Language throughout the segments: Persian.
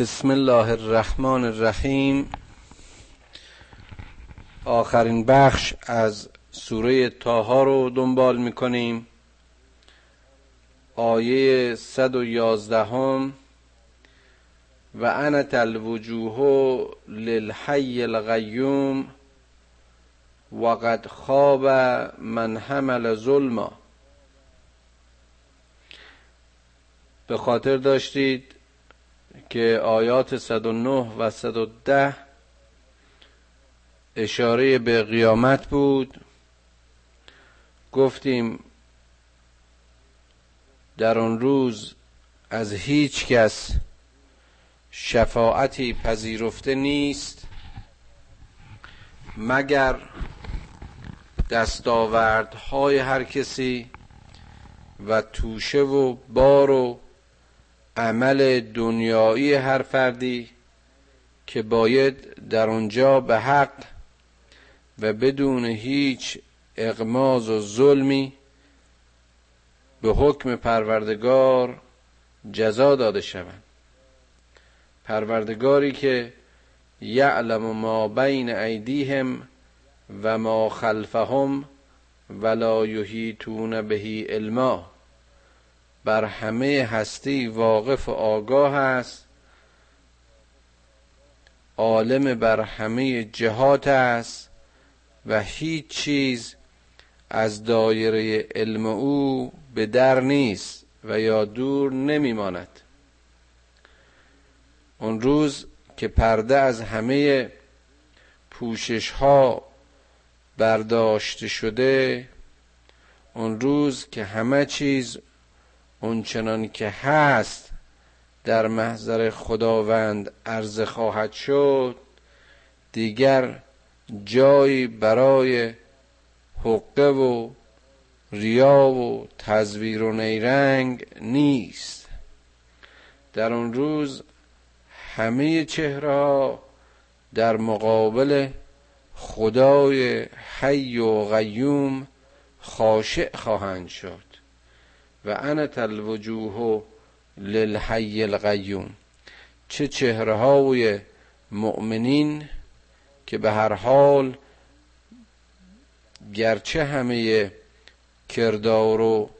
بسم الله الرحمن الرحیم. آخرین بخش از سوره تاها رو دنبال می‌کنیم. آیه 111 هم و انت الوجوه للحی القیوم وقد خواب من حمل ظلما. به خاطر داشتید که آیات 109 و 110 اشاره به قیامت بود. گفتیم در آن روز از هیچ کس شفاعتی پذیرفته نیست مگر دستاوردهای هر کسی و توشه و بار و عمل دنیایی هر فردی که باید در آنجا به حق و بدون هیچ اغماز و ظلمی به حکم پروردگار جزا داده شوند. پروردگاری که یعلم ما بین ایدیهم و ما خلفهم ولا یحیطون بهی علما. بر همه هستی واقف و آگاه است. عالم بر همه جهات است و هیچ چیز از دایره علم او به در نیست و یا دور نمیماند. اون روز که پرده از همه پوشش ها برداشته شده اون روز که همه چیز اونچنان که هست در محضر خداوند عرضه خواهد شد دیگر جایی برای حقه و ریا و تزویر و نیرنگ نیست. در اون روز همه چهره در مقابل خدای حی و قیوم خاشع خواهند شد. و انت الوجوه للحی القیوم. چه چهره های مؤمنین که به هر حال گرچه همه کردار و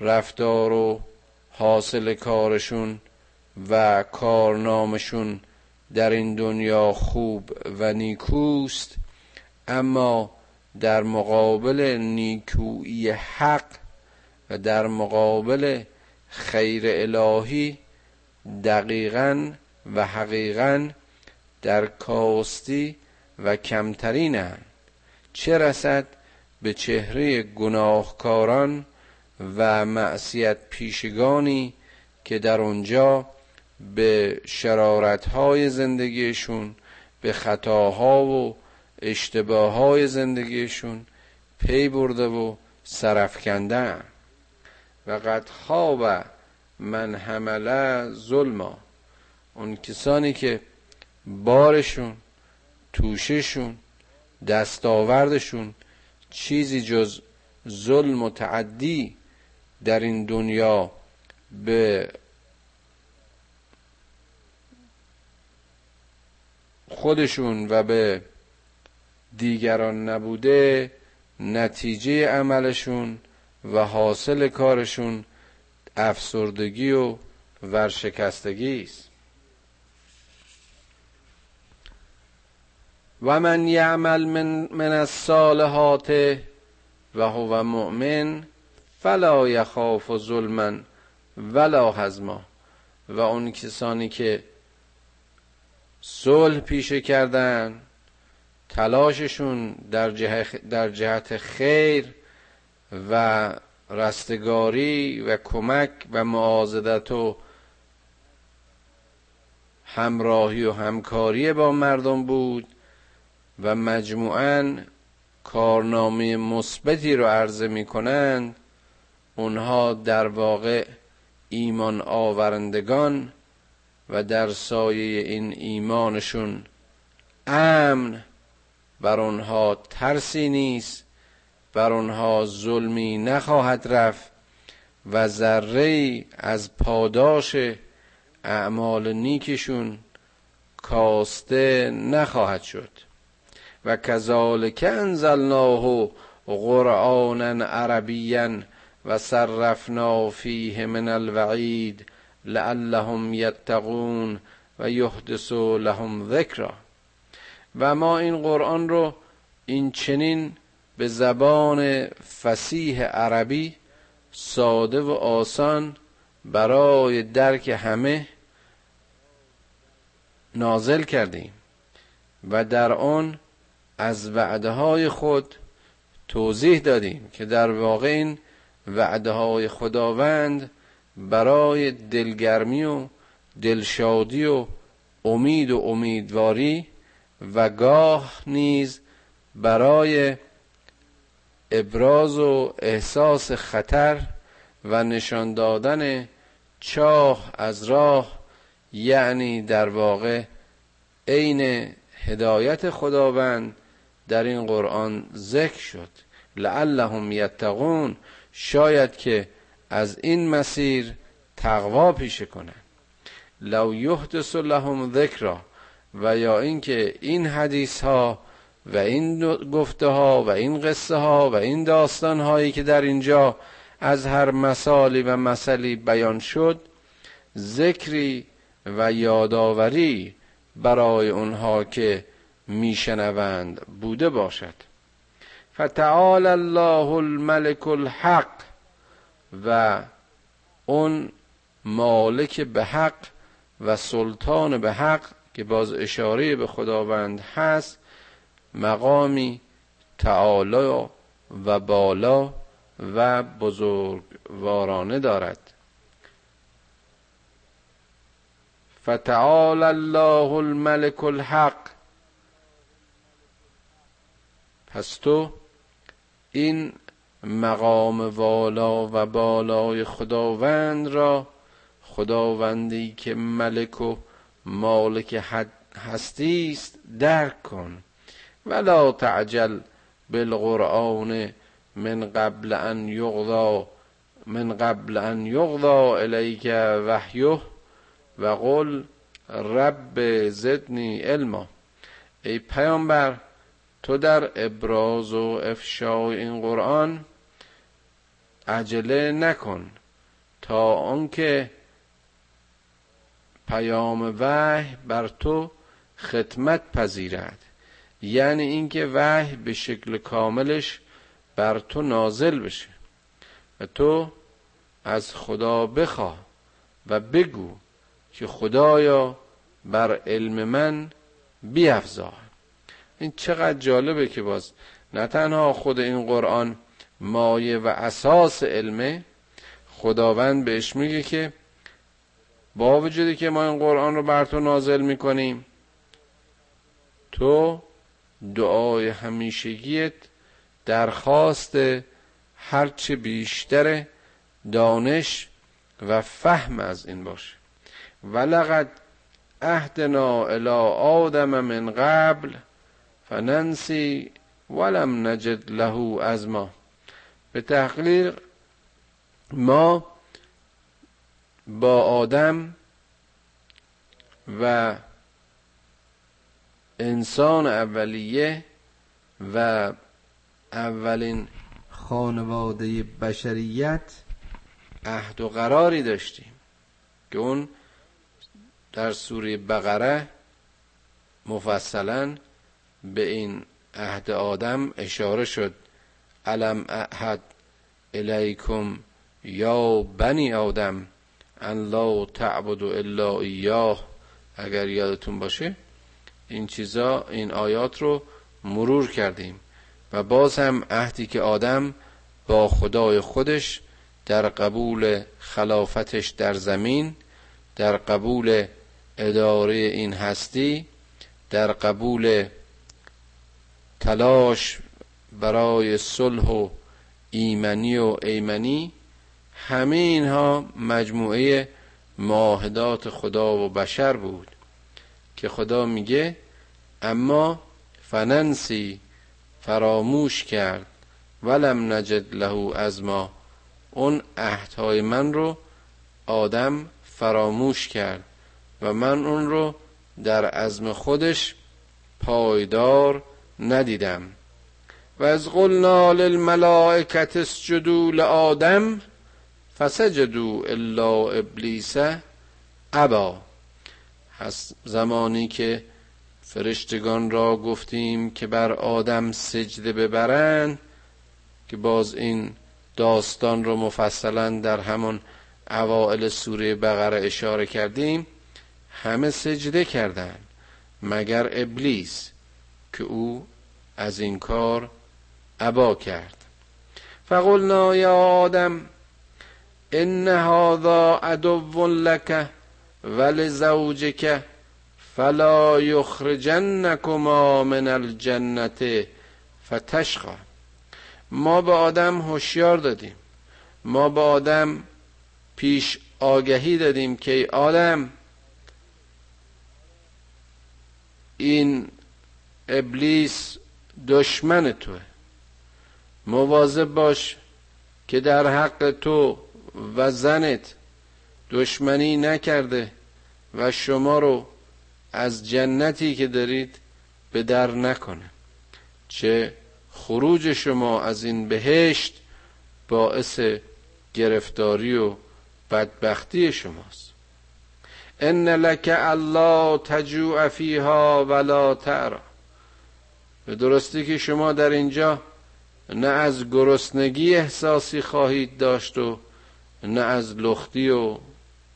رفتار و حاصل کارشون و کارنامشون در این دنیا خوب و نیکوست اما در مقابل نیکویی حق در مقابل خیر الهی دقیقا و حقیقا در کاستی و کمترین چه رسد به چهره گناهکاران و معصیت پیشگانی که در اونجا به شرارتهای زندگیشون به خطاها و اشتباههای زندگیشون پی برده و سرفکنده و قد خواب من حمله ظلما. اون کسانی که بارشون توششون دستاوردشون چیزی جز ظلم و تعدی در این دنیا به خودشون و به دیگران نبوده نتیجه عملشون و حاصل کارشون افسردگی و ورشکستگی است. و من یعمل من, من الصالحات و هو مؤمن فلا یخاف ظلما ولا حزما و اون کسانی که صلح پیشه کردن تلاششون در جهت, در جهت خیر و رستگاری و کمک و معاذدت و همراهی و همکاری با مردم بود و مجموعا کارنامه مثبتی رو عرضه می کنند اونها در واقع ایمان آورندگان و در سایه این ایمانشون امن بر آنها ترسی نیست. بر آنها ظلمی نخواهد رفت و ذره از پاداش اعمال نیکشون کاسته نخواهد شد. و کذالک انزلناه قرآنا عربیا و صرفنا فیه من الوعید لعلهم یتقون و یحدث لهم ذکرا. و ما این قرآن رو این چنین به زبان فسیح عربی ساده و آسان برای درک همه نازل کردیم و در آن از وعده های خود توضیح دادیم که در واقع این وعده های خداوند برای دلگرمی و دلشادی و امید و امیدواری و گاه نیز برای ابراز و احساس خطر و نشان دادن چاه از راه یعنی در واقع عین هدایت خداوند در این قرآن ذکر شد. لعلهم یتقون شاید که از این مسیر تقوا پیشه کنند لو یحدث لهم ذکرا و یا اینکه این حدیث ها و این گفته ها و این قصه ها و این داستان هایی که در اینجا از هر مثالی و مثلی بیان شد ذکری و یادآوری برای اونها که میشنوند بوده باشد. فتعال الله الملك الحق و اون مالک به حق و سلطان به حق که باز اشاره به خداوند هست مقامی تعالی و بالا و بزرگوارانه دارد. فتعال الله الملك الحق. پس تو این مقام والا و بالای خداوند را خداوندی که ملک و مالک هستی است درک کن. ولا تعجل بالقرآن من قبل ان یغضا من قبل ان یغضا الیک وحیه و قل رب زدنی علما. ای پیامبر تو در ابراز و افشای این قرآن عجله نکن تا آنکه پیام وحی بر تو خدمت پذیرد. یعنی اینکه وحی به شکل کاملش بر تو نازل بشه. و تو از خدا بخواه و بگو که خدایا بر علم من بیافزا این چقدر جالبه که باز نه تنها خود این قرآن مایه و اساس علمه خداوند بهش میگه که با وجودی که ما این قرآن رو بر تو نازل می‌کنیم تو دعای همیشگیت درخواست هرچه بیشتر دانش و فهم از این باشه. ولقد اهدنا الى آدم من قبل فننسی ولم نجد له ازما به تحقیق ما با آدم و انسان اولیه و اولین خانواده بشریت عهد و قراری داشتیم که اون در سوره بقره مفصلا به این عهد آدم اشاره شد. علم احد الیکم یا بنی آدم ان لا تعبد الا ایاه. اگر یادتون باشه این چیزا این آیات رو مرور کردیم. و باز هم عهدی که آدم با خدای خودش در قبول خلافتش در زمین در قبول اداره این هستی در قبول تلاش برای صلح و ایمنی و ایمنی همه اینها مجموعه معاهدات خدا و بشر بود. که خدا میگه اما فننسی فراموش کرد ولم نجد له از اون عهدهای من رو آدم فراموش کرد و من اون رو در عزم خودش پایدار ندیدم. و از قلنا للملائکت اسجدوا لآدم فسجدوا الا ابلیس ابا. زمانی که فرشتگان را گفتیم که بر آدم سجده ببرند که باز این داستان رو مفصلا در همون اوائل سوره بقره اشاره کردیم همه سجده کردند مگر ابلیس که او از این کار عبا کرد. فقلنا یا آدم ان هذا عدو لك ولزوجك فلا یخرجنکما من الجنت فتشقا. ما به آدم هوشیار دادیم. ما به آدم پیش آگهی دادیم که آدم این ابلیس دشمن توه. مواظب باش که در حق تو و زنت دشمنی نکرده و شما رو از جنتی که دارید به در نکنه. چه خروج شما از این بهشت باعث گرفتاری و بدبختی شماست. ان لک الله تجوع فیها ولا تعرا به درستی که شما در اینجا نه از گرسنگی احساسی خواهید داشت و نه از لختی و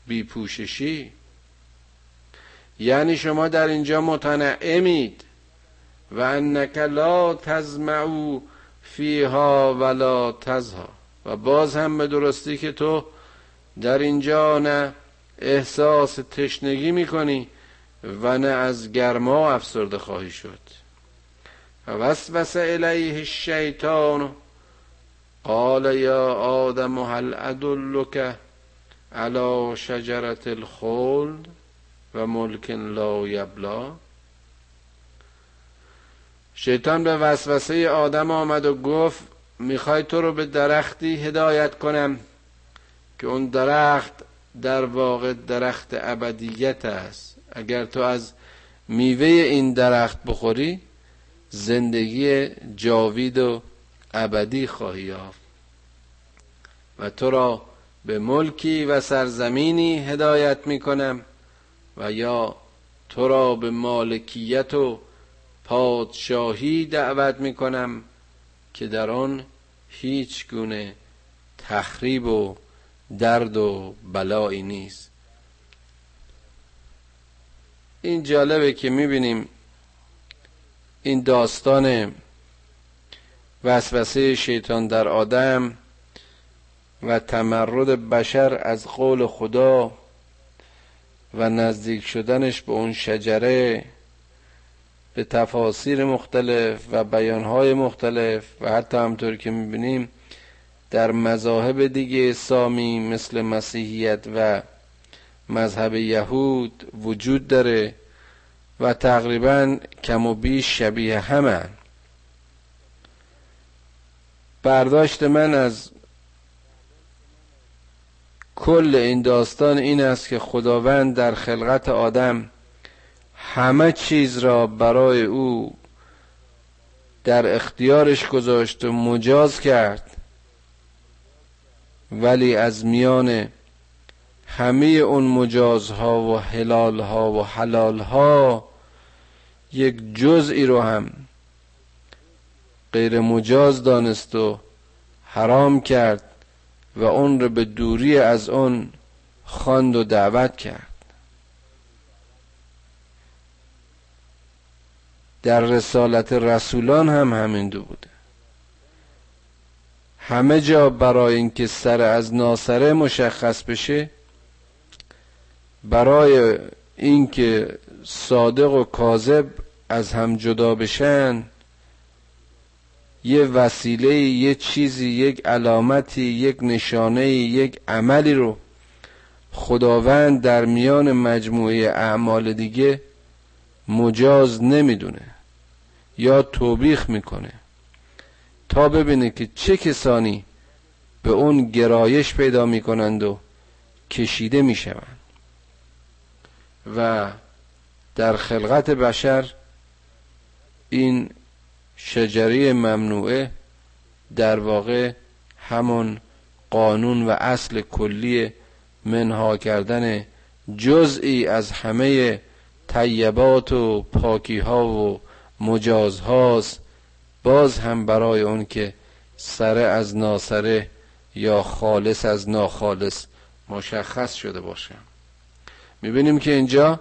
بیپوششی. یعنی شما در اینجا متنعمید. و انک لا تزمعو فیها ولا تزها. و باز هم به درستی که تو در اینجا نه احساس تشنگی می‌کنی و نه از گرما افسرده خواهی شد. وسوس الیه الشیطان. قال یا آدم هل ادلک علی شجرت الخلد و ملک لا یبلا. شیطان به وسوسه آدم آمد و گفت می‌خوای تو رو به درختی هدایت کنم که اون درخت در واقع درخت ابدیت است. اگر تو از میوه این درخت بخوری زندگی جاوید و ابدی خواهی یافت. و تو را به ملکی و سرزمینی هدایت می‌کنم و یا تو را به مالکیت و پادشاهی دعوت می‌کنم که در آن هیچ گونه تخریب و درد و بلایی نیست. این جالبه که می‌بینیم این داستان وسوسه شیطان در آدم و تمرد بشر از قول خدا و نزدیک شدنش به اون شجره به تفاسیر مختلف و بیانهای مختلف و حتی همطور که می‌بینیم در مذاهب دیگه اسلامی مثل مسیحیت و مذهب یهود وجود داره و تقریبا کم و بیش شبیه همن برداشت من از کل این داستان این است که خداوند در خلقت آدم همه چیز را برای او در اختیارش گذاشت و مجاز کرد. ولی از میان همه اون مجازها و حلالها و حلالها یک جزئی رو هم غیر مجاز دانست و حرام کرد. و اون رو به دوری از اون خواند و دعوت کرد. در رسالت رسولان هم همین دو بوده. همه جا برای اینکه سر از ناسره مشخص بشه برای اینکه صادق و کاذب از هم جدا بشن یه وسیله یه چیزی یک علامتی یک نشانه یک عملی رو خداوند در میان مجموعه اعمال دیگه مجاز نمی‌دونه یا توبیخ می‌کنه. تا ببینه که چه کسانی به اون گرایش پیدا می‌کنند و کشیده می‌شوند. و در خلقت بشر این شجره ممنوعه در واقع همون قانون و اصل کلی منها کردن جزئی از همه طیبات و پاکی ها و مجاز هاست باز هم برای اون که سره از ناسره یا خالص از ناخالص مشخص شده باشه. می‌بینیم که اینجا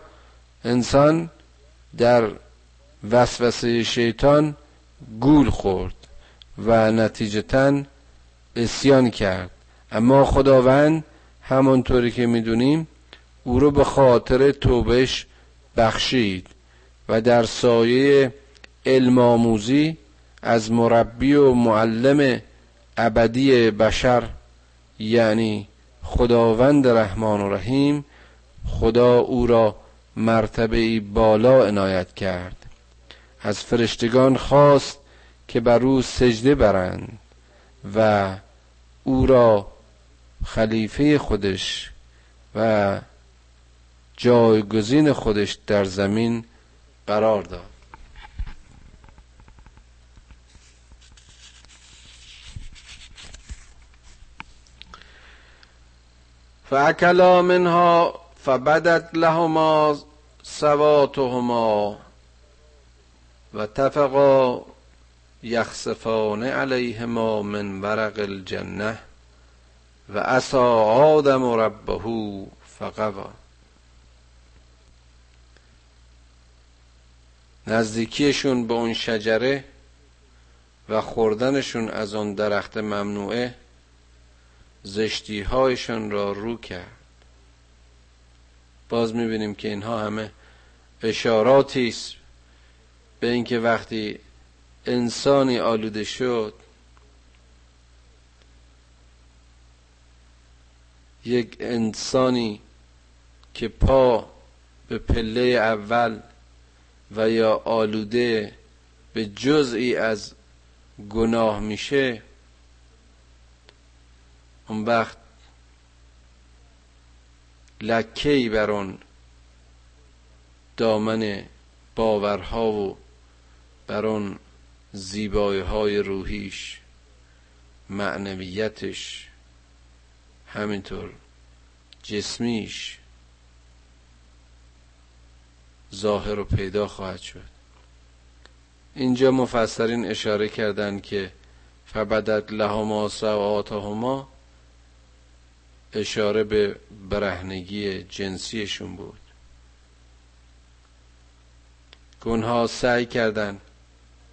انسان در وسوسه شیطان گول خورد و نتیجتا اسیان کرد. اما خداوند همانطوری که می‌دونیم او رو به خاطر توبش بخشید و در سایه علم آموزی از مربی و معلم ابدی بشر یعنی خداوند رحمان و رحیم خدا او را مرتبه بالا عنایت کرد. از فرشتگان خواست که بر او سجده برند و او را خلیفه خودش و جایگزین خودش در زمین قرار داد. فاکلا منها فبدت لهما سواتهما و تفقا یخصفان علیهما من ورق الجنه و اسا آدم ربه فقوا نزدیکیشون به اون شجره و خوردنشون از آن درخت ممنوعه زشتی هایشان را رو کرد. باز می‌بینیم که اینها همه اشاراتی است به اینکه وقتی انسانی آلوده شد یک انسانی که پا به پله اول و یا آلوده به جزئی از گناه میشه اون وقت لکهی بر اون دامن باورها و بر اون زیبایی های روحیش معنویتش همینطور جسمیش ظاهر و پیدا خواهد شد. اینجا مفسرین اشاره کردند که فبدت لهما سواتهما اشاره به برهنگی جنسیشون بود. که سعی کردند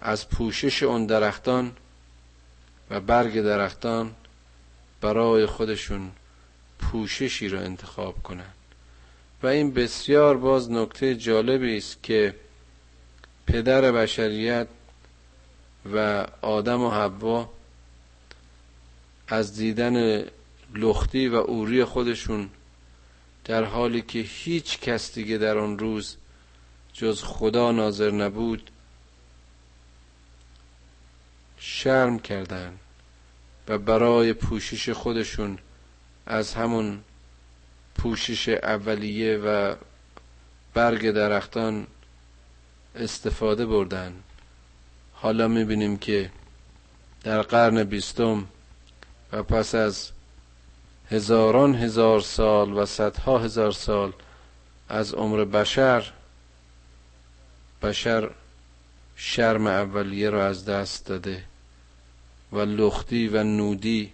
از پوشش اون درختان و برگ درختان برای خودشون پوششی را انتخاب کنند و این بسیار باز نکته جالبی است که پدر بشریت و آدم و حوا از دیدن لختی و اوری خودشون در حالی که هیچ کس دیگه در آن روز جز خدا ناظر نبود شرم کردند و برای پوشش خودشون از همون پوشش اولیه و برگ درختان استفاده بردن. حالا می‌بینیم که در قرن بیستم و پس از هزاران هزار سال و صدها هزار سال از عمر بشر بشر شرم اولیه را از دست داده. و لختی و نودی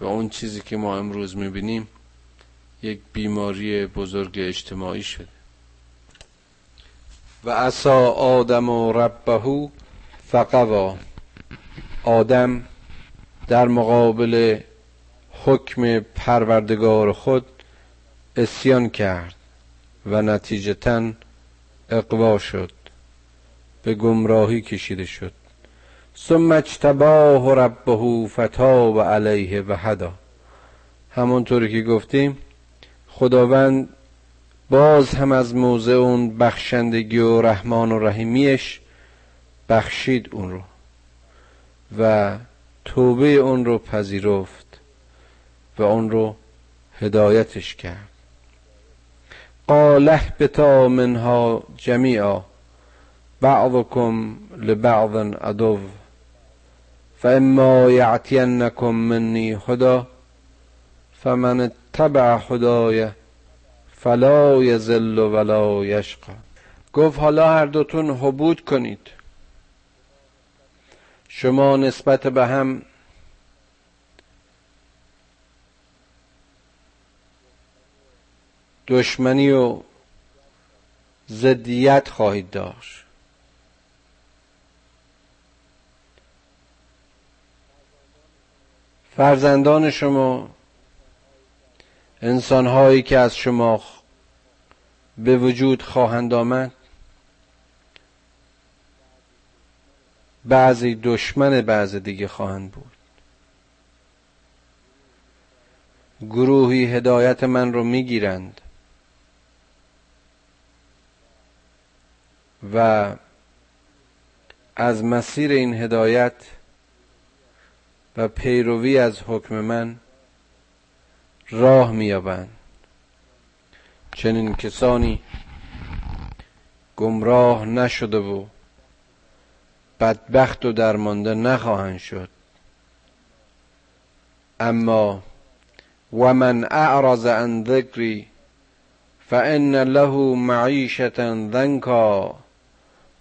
و اون چیزی که ما امروز می‌بینیم یک بیماری بزرگ اجتماعی شده. و اسا آدم و ربهو فقوا. آدم در مقابل حکم پروردگار خود اسیان کرد و نتیجتا اقوا شد به گمراهی کشیده شد. ثم اجتباه ربه فتاب علیه و هدا. همونطوری که گفتیم خداوند باز هم از موضع اون بخشندگی و رحمان و رحیمیش بخشید اون رو و توبه اون رو پذیرفت و اون رو هدایتش کرد. قال اهبطا منها جمیعا بعضكم لبعض عدو. فاما یعتینکم منی هدا فمن اتبع هدای فلا یزل ولا یشقا گفت حالا هر دوتون حبود کنید. شما نسبت به هم دشمنی و ضدیت خواهید داشت. فرزندان شما انسانهایی که از شما به وجود خواهند آمد بعضی دشمن بعض دیگه خواهند بود. گروهی هدایت من رو می‌گیرند و از مسیر این هدایت و پیروی از حکم من راه مییابند. چنین کسانی گمراه نشده و بدبخت و درمانده نخواهند شد. اما و من اعرض عن ذکری فان له معیشة ذنکا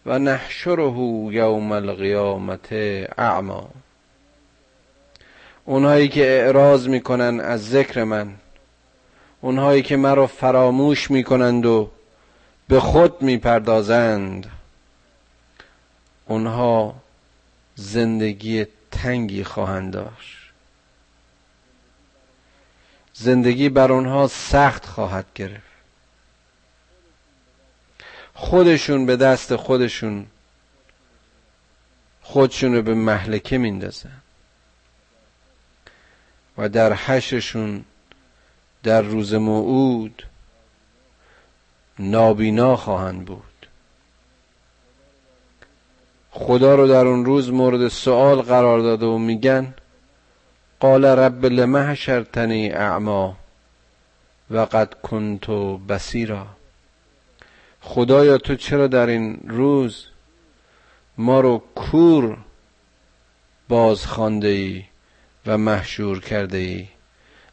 و نحشره یوم القیامت اعما. اونهایی که اعراض می‌کنن از ذکر من اونهایی که مرا فراموش می‌کنند و به خود می‌پردازند اونها زندگی تنگی خواهند داشت. زندگی بر اونها سخت خواهد گرفت. خودشون به دست خودشون خودشون رو به محلکه میندازن. و در حشرشون در روز موعود نابینا خواهند بود. خدا رو در اون روز مورد سوال قرار داده و میگن قال رب لما حشرتنی اعما و قد کنت بسیرا خدایا تو چرا در این روز ما رو کور باز خانده ای؟ و محشور کرده ای.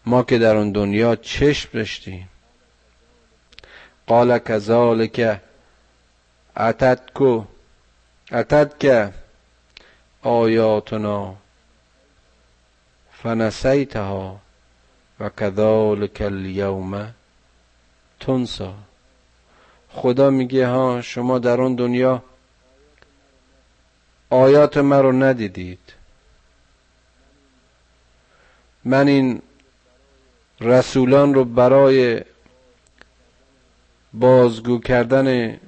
ما که در اون دنیا چشم داشتیم. قال کذالک اتتکو که آیاتنا فنسیتها و کذالک الیوم تنسا. خدا میگه ها شما در اون دنیا آیات من رو ندیدید. من این رسولان رو برای بازگو کردن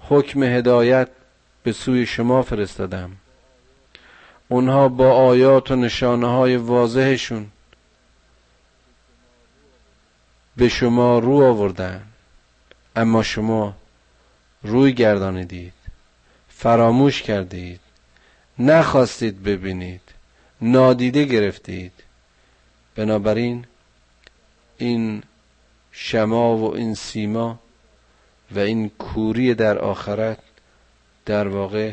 حکم هدایت به سوی شما فرستادم. اونها با آیات و نشانه های واضحشون به شما رو آوردن. اما شما روی گردانیدید فراموش کردید نخواستید ببینید نادیده گرفتید. بنابراین این شما و این سیما و این کوری در آخرت در واقع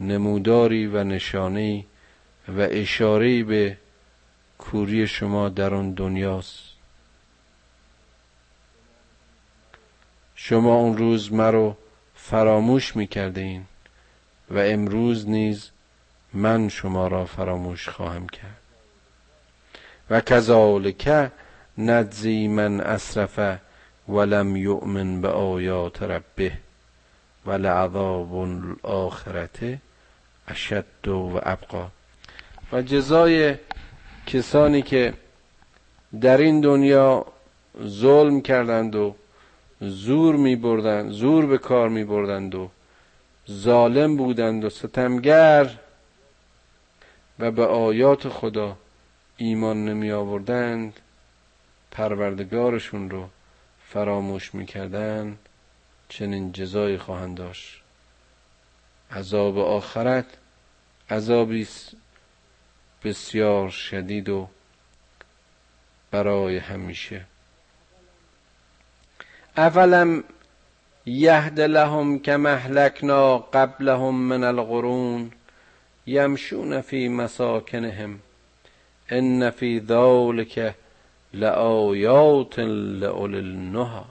نموداری و نشانه و اشاره به کوری شما در آن دنیاست. شما اون روز مرا فراموش می‌کرده این و امروز نیز من شما را فراموش خواهم کرد. و کذالک نجزی من اسرف ولم یؤمن به آیات ربه و لعذاب الاخرت اشد و ابقا. و جزای کسانی که در این دنیا ظلم کردند و زور می بردند زور به کار می بردند و ظالم بودند و ستمگر و به آیات خدا ایمان نمی آوردند پروردگارشون رو فراموش می‌کردن چنین جزایی خواهند داشت. عذاب آخرت عذابی بسیار شدید و برای همیشه. افلم یهد لهم که مهلکنا قبلهم من القرون یمشون فی مساکنهم. ان فی ذلک لآیات لأولی النهی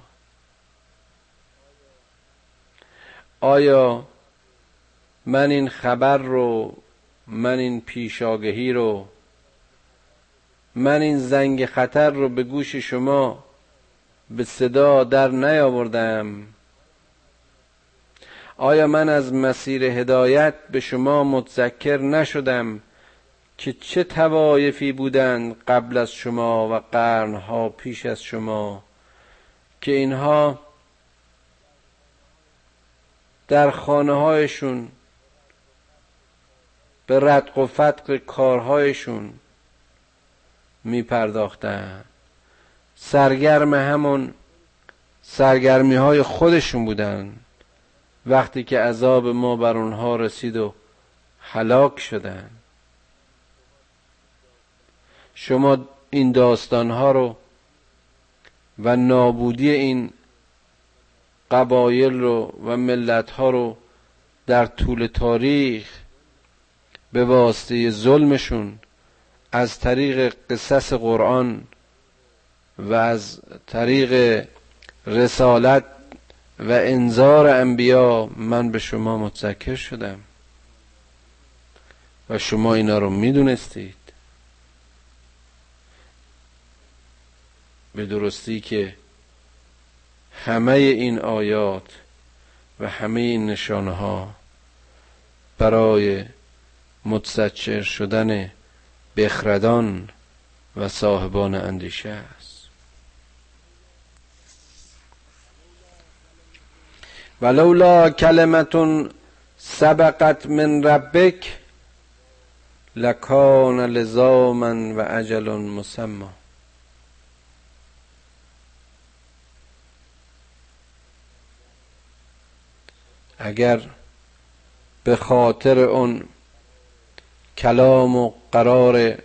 آیا من این خبر رو من این پیشاگهی رو من این زنگ خطر رو به گوش شما به صدا در نیاوردم؟ آیا من از مسیر هدایت به شما متذکر نشدم؟ که چه توایفی بودند قبل از شما و قرنها پیش از شما که اینها در خانه هایشون به ردق و فتق کارهایشون می پرداختن سرگرم همون سرگرمی های خودشون بودن وقتی که عذاب ما بر اونها رسید و هلاک شدن شما این داستان ها رو و نابودی این قبایل رو و ملت ها رو در طول تاریخ به واسطه ظلمشون از طریق قصص قرآن و از طریق رسالت و انذار انبیا من به شما متذکر شدم. و شما اینا رو می‌دونستید. به درستی که همه این آیات و همه این نشانه ها برای متسچر شدن بخردان و صاحبان اندیشه است. ولولا کلمتون سبقت من ربک لکان لزاما و اجل مسمى اگر به خاطر اون کلام و قرار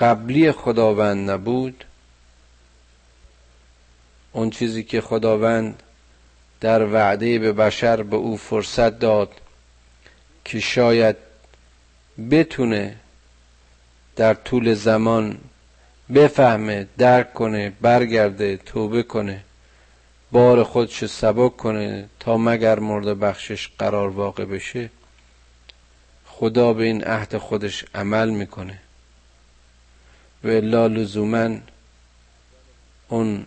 قبلی خداوند نبود اون چیزی که خداوند در وعده به بشر به او فرصت داد که شاید بتونه در طول زمان بفهمه درک کنه برگرده توبه کنه. بار خودش سبک کنه تا مگر مورد بخشش قرار واقع بشه خدا به این عهد خودش عمل می‌کنه. و الا لزوما اون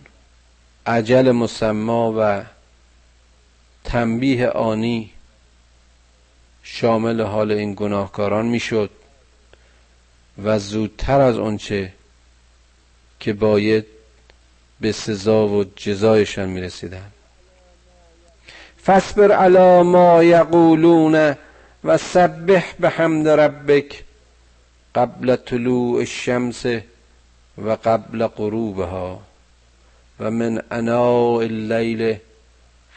عجل مسما و تنبیه آنی شامل حال این گناهکاران می‌شد و زودتر از آنچه که باید به سزا و جزایشان می‌رسیدن فصبر علی ما یقولون و سبح به حمد ربک قبل طلوع الشمس و قبل غروبها و من اناء اللیل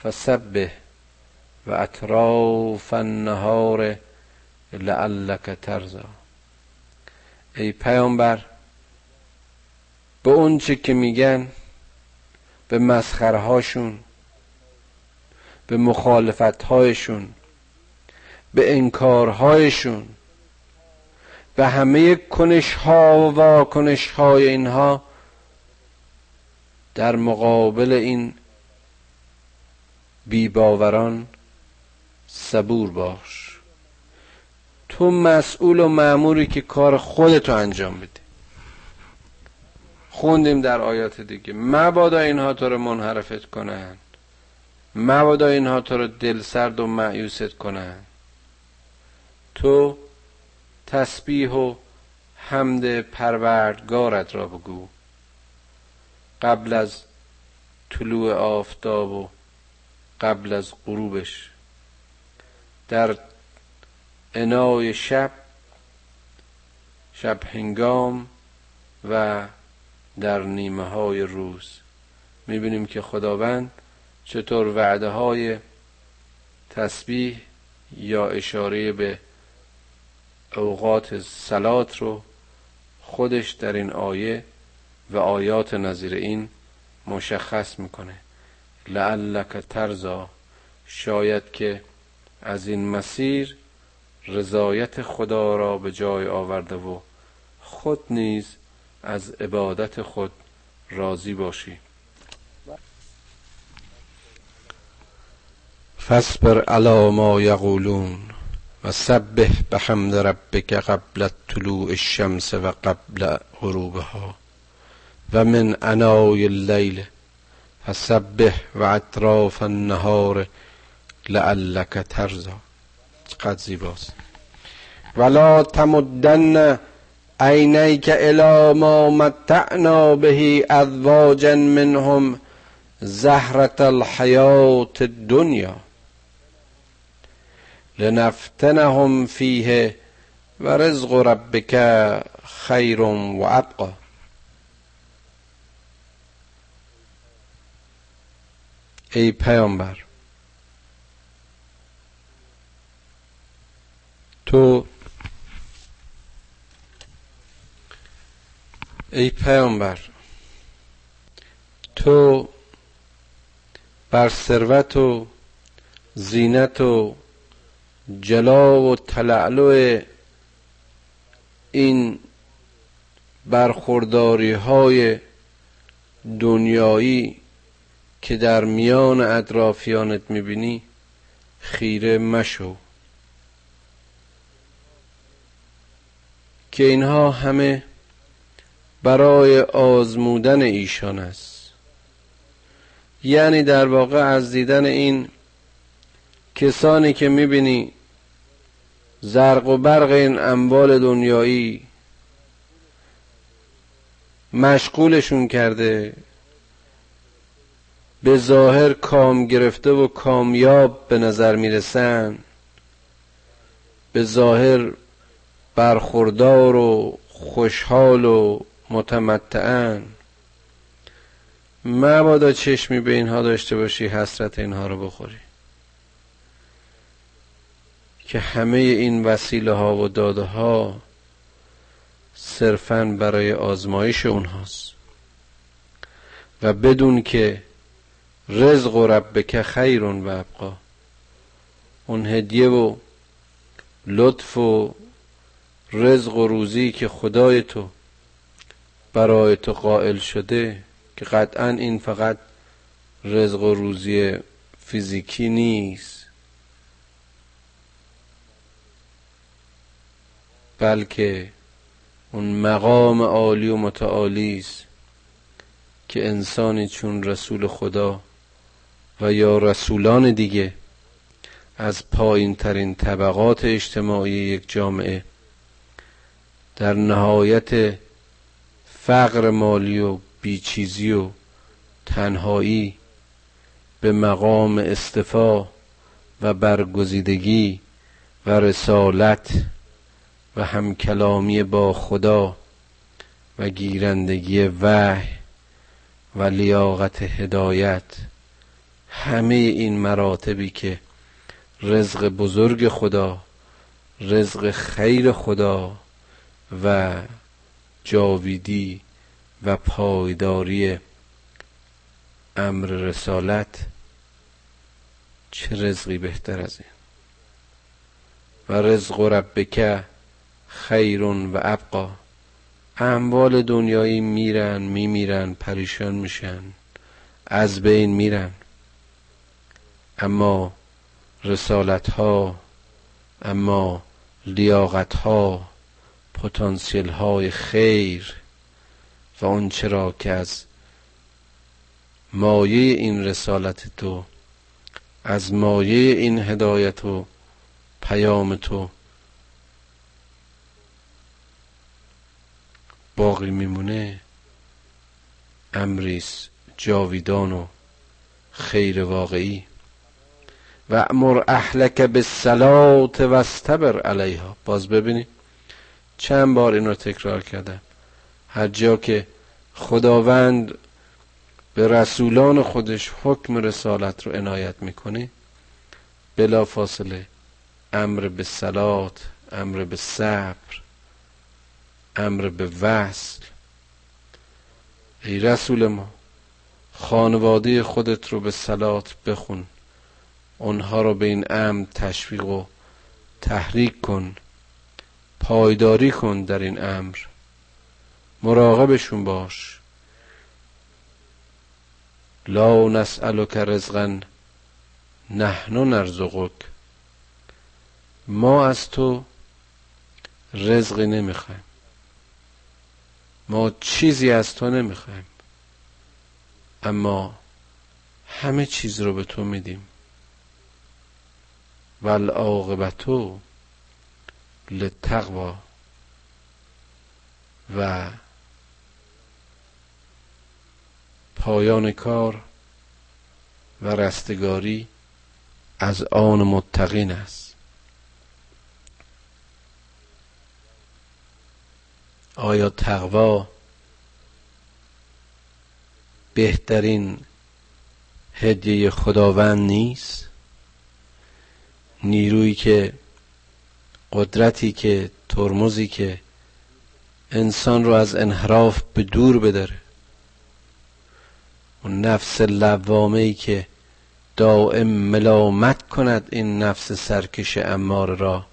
فسبح و اطراف النهار لعلک ترزا ای پیامبر به اون چه که میگن به مسخرهاشون به مخالفتهایشون به انکارهایشون به همه کنش ها و واکنش های اینها در مقابل این بیباوران صبور باش. تو مسئول و معموری که کار خودتو انجام بدی. خوندیم در آیات دیگه. مبادا اینها تو رو منحرفت کنند مبادا اینها تو رو دل سرد و معیوست کنند تو تسبیح و حمد پروردگارت را بگو. قبل از طلوع آفتاب و قبل از غروبش. در انای شب شب هنگام و در نیمه های روز. می‌بینیم که خداوند چطور وعده های تسبیح یا اشاره به اوقات سلات رو خودش در این آیه و آیات نظیر این مشخص می‌کنه. لعلک ترزا شاید که از این مسیر رضایت خدا را به جای آورده و خود نیز از عبادت خود راضی باشی. فاصبر علی ما یقولون و سبح بحمد ربک قبل طلوع الشمس و قبل غروبها. و من انای اللیل فسبح و اطراف النهار لعلک ترزا چقدر زیباست. ولا تمدن عینیک الی ما متعنا به ازواجا منهم زهرة الحیات الدنیا لنفتنهم فیه و رزق ربک خیر و ابقا ای پیامبر تو ای پیامبر تو بر ثروت و زینت و جلا و تلعلو این برخورداری های دنیایی که در میان اطرافیانت می‌بینی خیره مشو. که اینها همه برای آزمودن ایشان است. یعنی در واقع از دیدن این کسانی که می‌بینی زرق و برق این اموال دنیایی مشغولشون کرده به ظاهر کام گرفته و کامیاب به نظر می‌رسن به ظاهر برخوردار و خوشحال و متمتعن. مبادا چشمی به اینها داشته باشی حسرت اینها رو بخوری. که همه این وسیله ها و داده ها صرفا برای آزمایش اونهاست. و بدون که رزق و ربک خیرون و ابقا. اون هدیه و لطف و رزق و روزی که خدای تو برای تو قائل شده که قطعا این فقط رزق و روزی فیزیکی نیست. بلکه اون مقام عالی و متعالی است که انسانی چون رسول خدا و یا رسولان دیگه از پایین ترین طبقات اجتماعی یک جامعه در نهایت فقر مالی و بیچیزی و تنهایی به مقام استفا و برگزیدگی و رسالت و همکلامی با خدا و گیرندگی وحی و لیاقت هدایت. همه این مراتبی که رزق بزرگ خدا رزق خیر خدا و جاویدی و پایداری امر رسالت چه رزقی بهتر از این؟ و رزق ربک خیرون و ابقا. اموال دنیایی میرن میمیرن پریشان میشن از بین میرن. اما رسالت ها اما لیاقت ها پتانسیل های خیر و اون چرا که از مایه این رسالت تو از مایه این هدایت و پیام تو باقی میمونه. امریس جاویدان و خیر واقعی. و امر اهلک به سلات و استبر علیها. باز ببینید چند بار این رو تکرار کردم هر جا که خداوند به رسولان خودش حکم رسالت رو عنایت می‌کنه بلا فاصله امر به سلات امر به صبر امر به وصل. ای رسول ما خانواده خودت رو به سلات بخون. اونها رو به این امر تشویق و تحریک کن. پایداری کن در این امر. مراقبشون باش. لا نسألک رزقا نحن نرزقک. ما از تو رزقی نمی‌خوایم. ما چیزی از تو نمی‌خوایم. اما همه چیز رو به تو میدیم. والعاقبتو لتقوا و پایان کار و رستگاری از آن متقین است. آیا تقوا بهترین هدیه خداوند نیست؟ نیرویی که قدرتی که ترمزی که انسان رو از انحراف به دور بداره. اون نفس لوامه ای که دائم ملامت کند این نفس سرکش امار را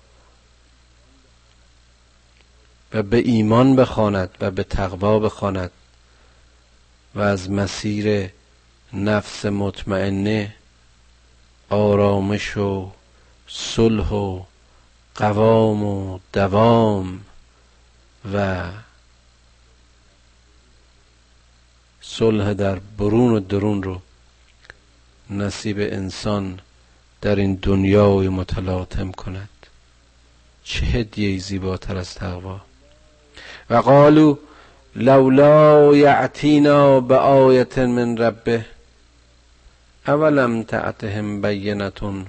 و به ایمان بخواند و به تقوا بخواند و از مسیر نفس مطمئنه آرامش و صلح و قوام و دوام و صلح در برون و درون رو نصیب انسان در این دنیای متلاطم کند. چه هدیه زیباتر از تقوا. و قالو لولا یعتینا به آیت من ربه اولم تعتهم بینتون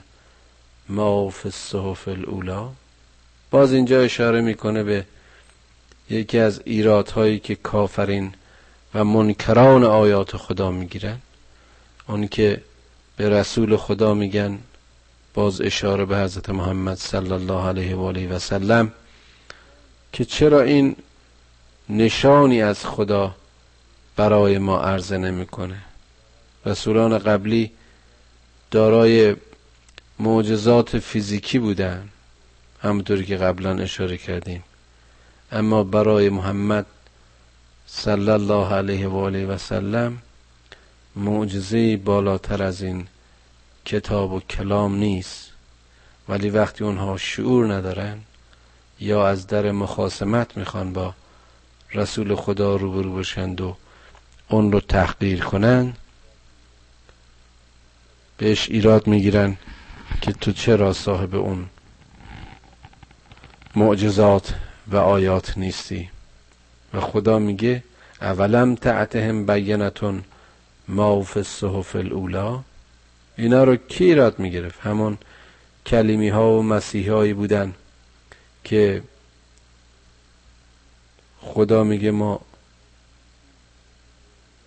ما فی الصحف الاولا باز اینجا اشاره می‌کنه به یکی از ایرادهایی که کافرین و منکران آیات خدا می‌گیرن. اون که به رسول خدا میگن باز اشاره به حضرت محمد صلی الله علیه و آله و سلم که چرا این نشانی از خدا برای ما عرضه نمی‌کنه. رسولان قبلی دارای معجزات فیزیکی بودن همونطوری که قبلا اشاره کردیم. اما برای محمد صلی الله علیه و آله و سلم معجزه بالاتر از این کتاب و کلام نیست. ولی وقتی اونها شعور ندارن یا از در مخاسمت می‌خوان با رسول خدا روبرو بشند و اون رو تحقیر کنن بهش ایراد می‌گیرن. که تو چرا صاحب اون معجزات و آیات نیستی؟ و خدا میگه اولم تعتهم بینتون ما فی الصحف الاولا اینا رو کی ایراد می‌گرفت؟ همون کلیمی ها و مسیحی هایی بودن که خدا میگه ما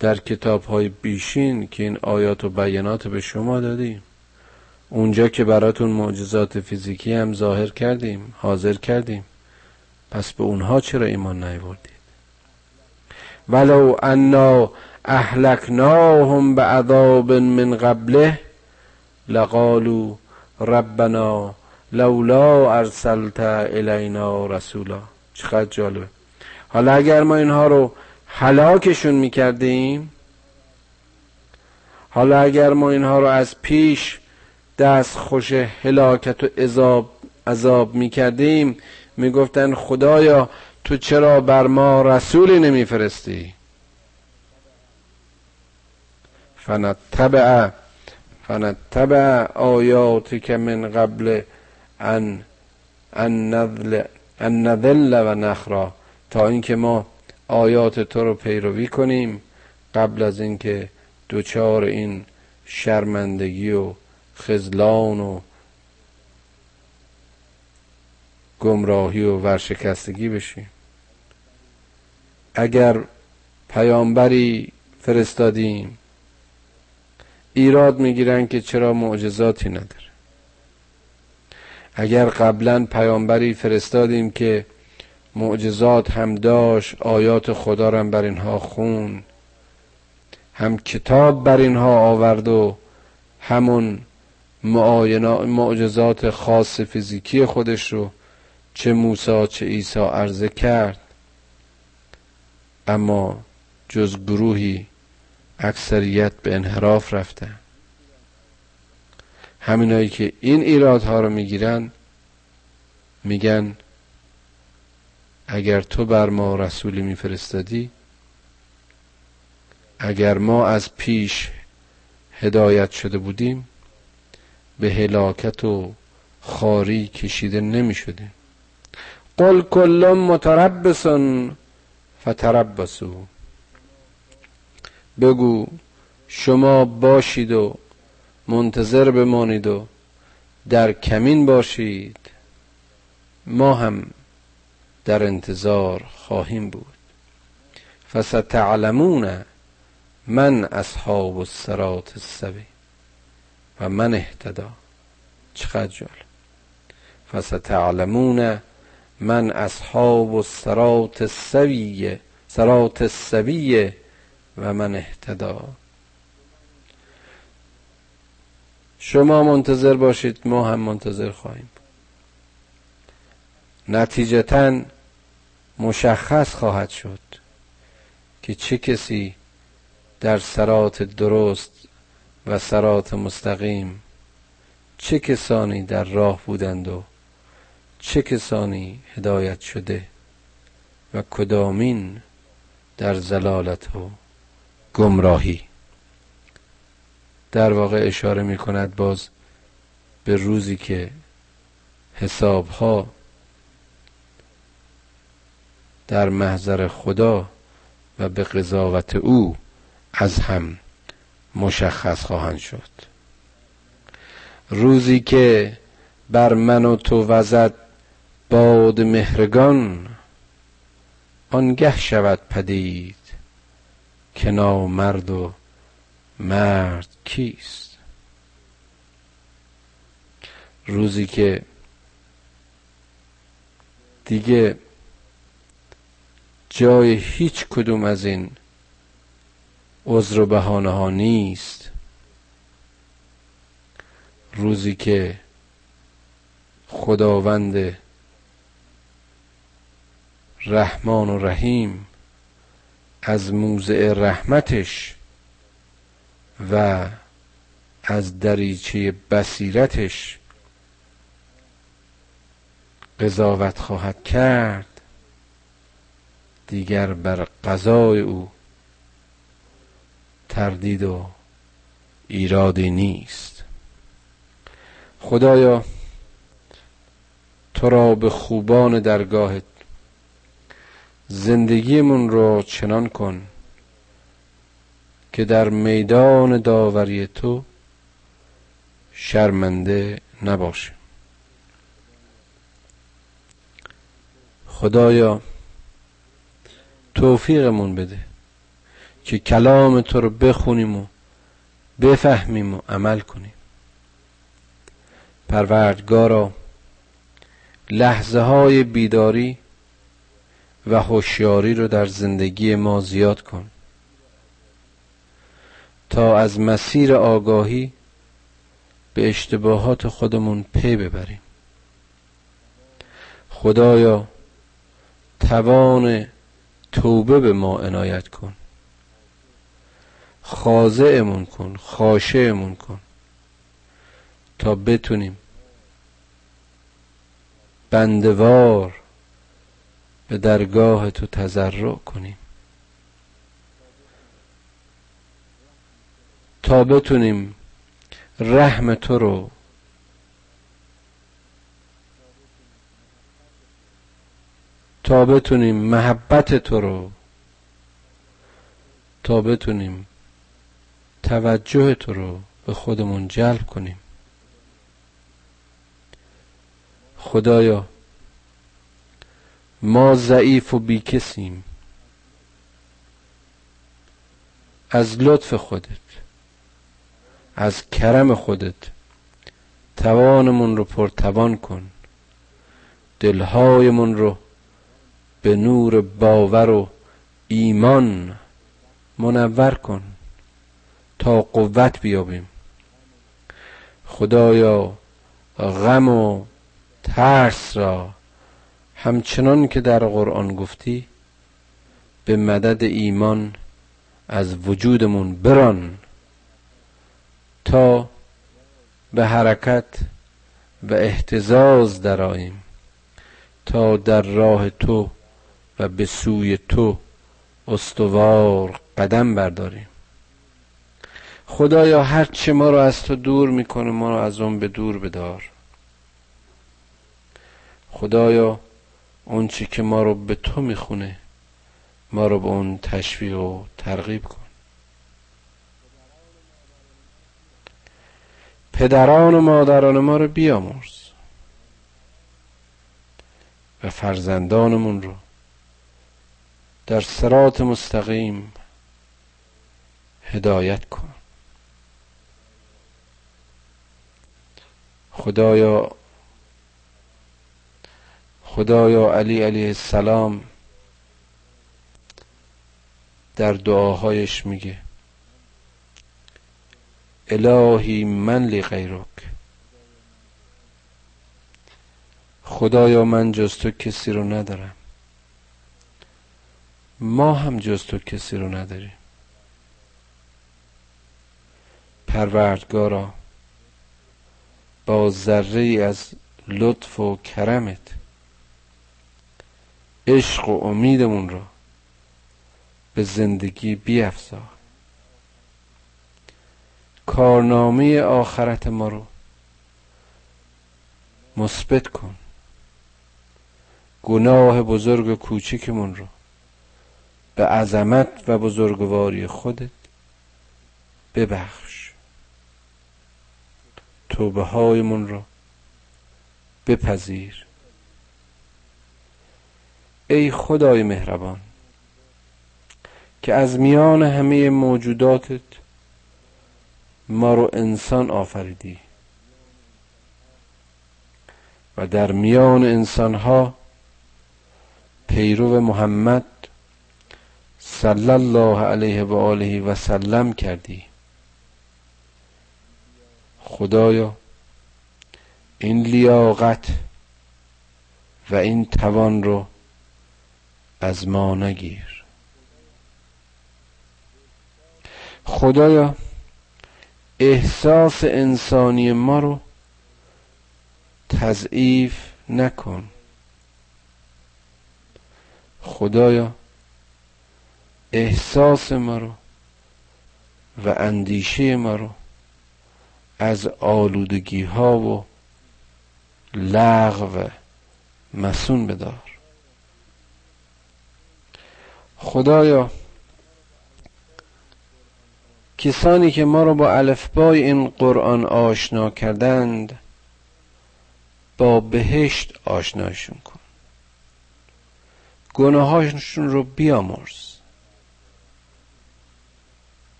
در کتاب های بیشین که این آیات و بیانات به شما دادیم. اونجا که براتون معجزات فیزیکی هم ظاهر کردیم حاضر کردیم. پس به اونها چرا ایمان نیوردید ولو انا اهلکناهم به عذاب من قبله لقالوا ربنا لولا ارسلت الینا رسولا. چقدر جالبه. حالا اگر ما اینها رو هلاکشون می‌کردیم حالا اگر ما اینها رو از پیش دست خوش هلاکت و عذاب عذاب می‌کردیم. می‌گفتن خدایا تو چرا بر ما رسولی نمیفرستی؟ فنتبع فنتبع که من قبل ان ان نذل و نخرا تا اینکه ما آیات تو رو پیروی کنیم قبل از اینکه دوچار این شرمندگی و خزلان و گمراهی و ورشکستگی بشیم. اگر پیامبری فرستادیم ایراد می‌گیرن که چرا معجزاتی نداره. اگر قبلا پیامبری فرستادیم که معجزات هم داشت آیات خدا رو بر اینها خون هم کتاب بر اینها آورد و همون معجزات خاص فیزیکی خودش رو چه موسی چه عیسی عرضه کرد. اما جز گروهی اکثریت به انحراف رفتن. همینایی که این ایرادها رو می‌گیرن میگن اگر تو بر ما رسولی میفرستادی اگر ما از پیش هدایت شده بودیم به هلاکت و خاری کشیده نمی شدیم قل کل متربسن فتربسو بگو شما باشید و منتظر بمانید و در کمین باشید. ما هم در انتظار خواهیم بود. فستعلمون من اصحاب السرات السوی و من اهتدا چقدر جالب. فستعلمون من اصحاب السرات السویه سرات السویه و من اهتدا شما منتظر باشید ما هم منتظر خواهیم. نتیجتا مشخص خواهد شد که چه کسی در سرات درست و سرات مستقیم. چه کسانی در راه بودند و چه کسانی هدایت شده و کدامین در زلالت و گمراهی؟ در واقع اشاره می کند باز به روزی که حسابها در محضر خدا و به قضاوت او از هم مشخص خواهند شد. روزی که بر من و تو وزد باد مهرگان آنگه شود پدید که نامرد و مرد کیست؟ روزی که دیگه جای هیچ کدوم از این عذر و بهانه ها نیست. روزی که خداوند رحمان و رحیم از موضع رحمتش و از دریچه بصیرتش قضاوت خواهد کرد دیگر بر قضای او تردید و ایرادی نیست. خدایا تو را به خوبان درگاهت زندگیمون رو چنان کن که در میدان داوری تو شرمنده نباشه خدایا توفیقمون بده. که کلام تو رو بخونیم و بفهمیم و عمل کنیم. پروردگارا لحظه های بیداری و هوشیاری رو در زندگی ما زیاد کن. تا از مسیر آگاهی به اشتباهات خودمون پی ببریم. خدایا توان توبه به ما عنایت کن. خاضعمون کن خاشعمون کن تا بتونیم بندوار به درگاه تو تضرع کنیم. تا بتونیم رحم تو رو تا بتونیم محبت تو رو تا بتونیم توجه تو رو به خودمون جلب کنیم. خدایا ما ضعیف و بیکسیم. از لطف خودت از کرم خودت توانمون رو پرتوان کن. دلهایمون رو به نور باور و ایمان منور کن. تا قوت بیابیم. خدایا غم و ترس را همچنان که در قرآن گفتی به مدد ایمان از وجودمون بران تا به حرکت و احتزاز دراییم تا در راه تو و به سوی تو استوار قدم برداریم. خدایا هر چه ما رو از تو دور می‌کنه ما رو از اون به دور بدار. خدایا اون چی که ما رو به تو می‌خونه ما رو به اون تشویق و ترغیب کن. پدران و مادران ما رو بیامرز و فرزندانمون رو در سرات مستقیم هدایت کن. خدایا خدایا علی علیه السلام در دعاهایش میگه الهی من لی غیرک. خدایا من جز تو کسی رو ندارم. ما هم جز تو کسی رو نداریم. پروردگارا با ذره از لطف و کرمت. عشق و امیدمون را به زندگی بیافزا. کارنامه آخرت ما رو مثبت کن. گناه بزرگ و کوچکمون رو به عظمت و بزرگواری خودت ببخش. توبه هایمون رو بپذیر. ای خدای مهربان که از میان همه موجوداتت ما رو انسان آفریدی و در میان انسانها پیرو محمد صلی الله علیه و آله و سلم کردی. خدایا این لیاقت و این توان رو از ما نگیر. خدایا احساس انسانی ما رو تضعیف نکن. خدایا احساس ما رو و اندیشه ما رو از آلودگی ها و لغو مسون بدار. خدایا کسانی که ما رو با الفبای این قرآن آشنا کردند با بهشت آشناشون کن. گناهاشون رو بیامرز.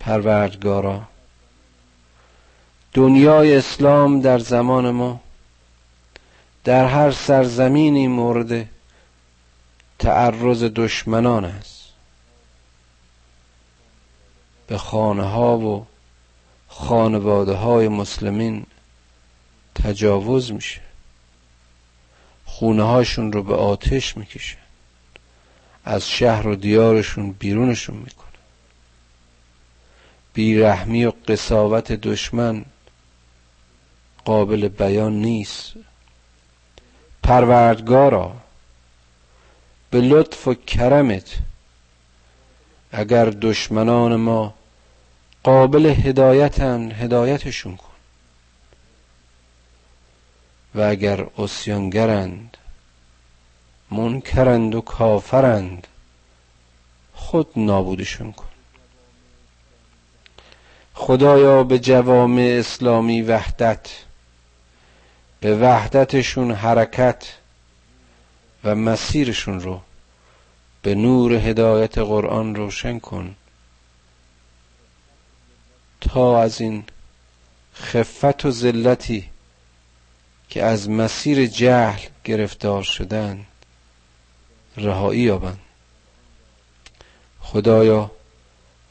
پروردگارا دنیای اسلام در زمان ما در هر سرزمینی مورد تعرض دشمنان است. به خانه ها و خانواده های مسلمین تجاوز میشه. خونه هاشون رو به آتش می‌کشه. از شهر و دیارشون بیرونشون می‌کنه. بیرحمی و قصاوت دشمن قابل بیان نیست. پروردگارا به لطف و کرمت اگر دشمنان ما قابل هدایتن هدایتشون کن. و اگر اسیانگرند منکرند و کافرند خود نابودشون کن. خدایا به جوامع اسلامی وحدت به وحدتشون حرکت و مسیرشون رو به نور هدایت قرآن روشن کن تا از این خفت و ذلتی که از مسیر جهل گرفتار شدن رهایی یابند. خدایا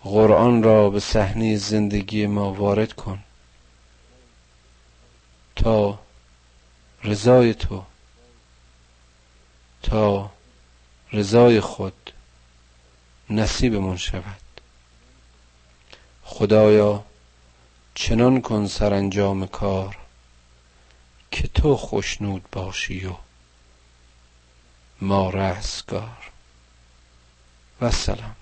قرآن را به صحنه زندگی ما وارد کن تا رضای تو. تا رضای خود نصیبمون شود. خدایا چنان کن سرانجام کار که تو خوشنود باشی و ما رستگار. و سلام.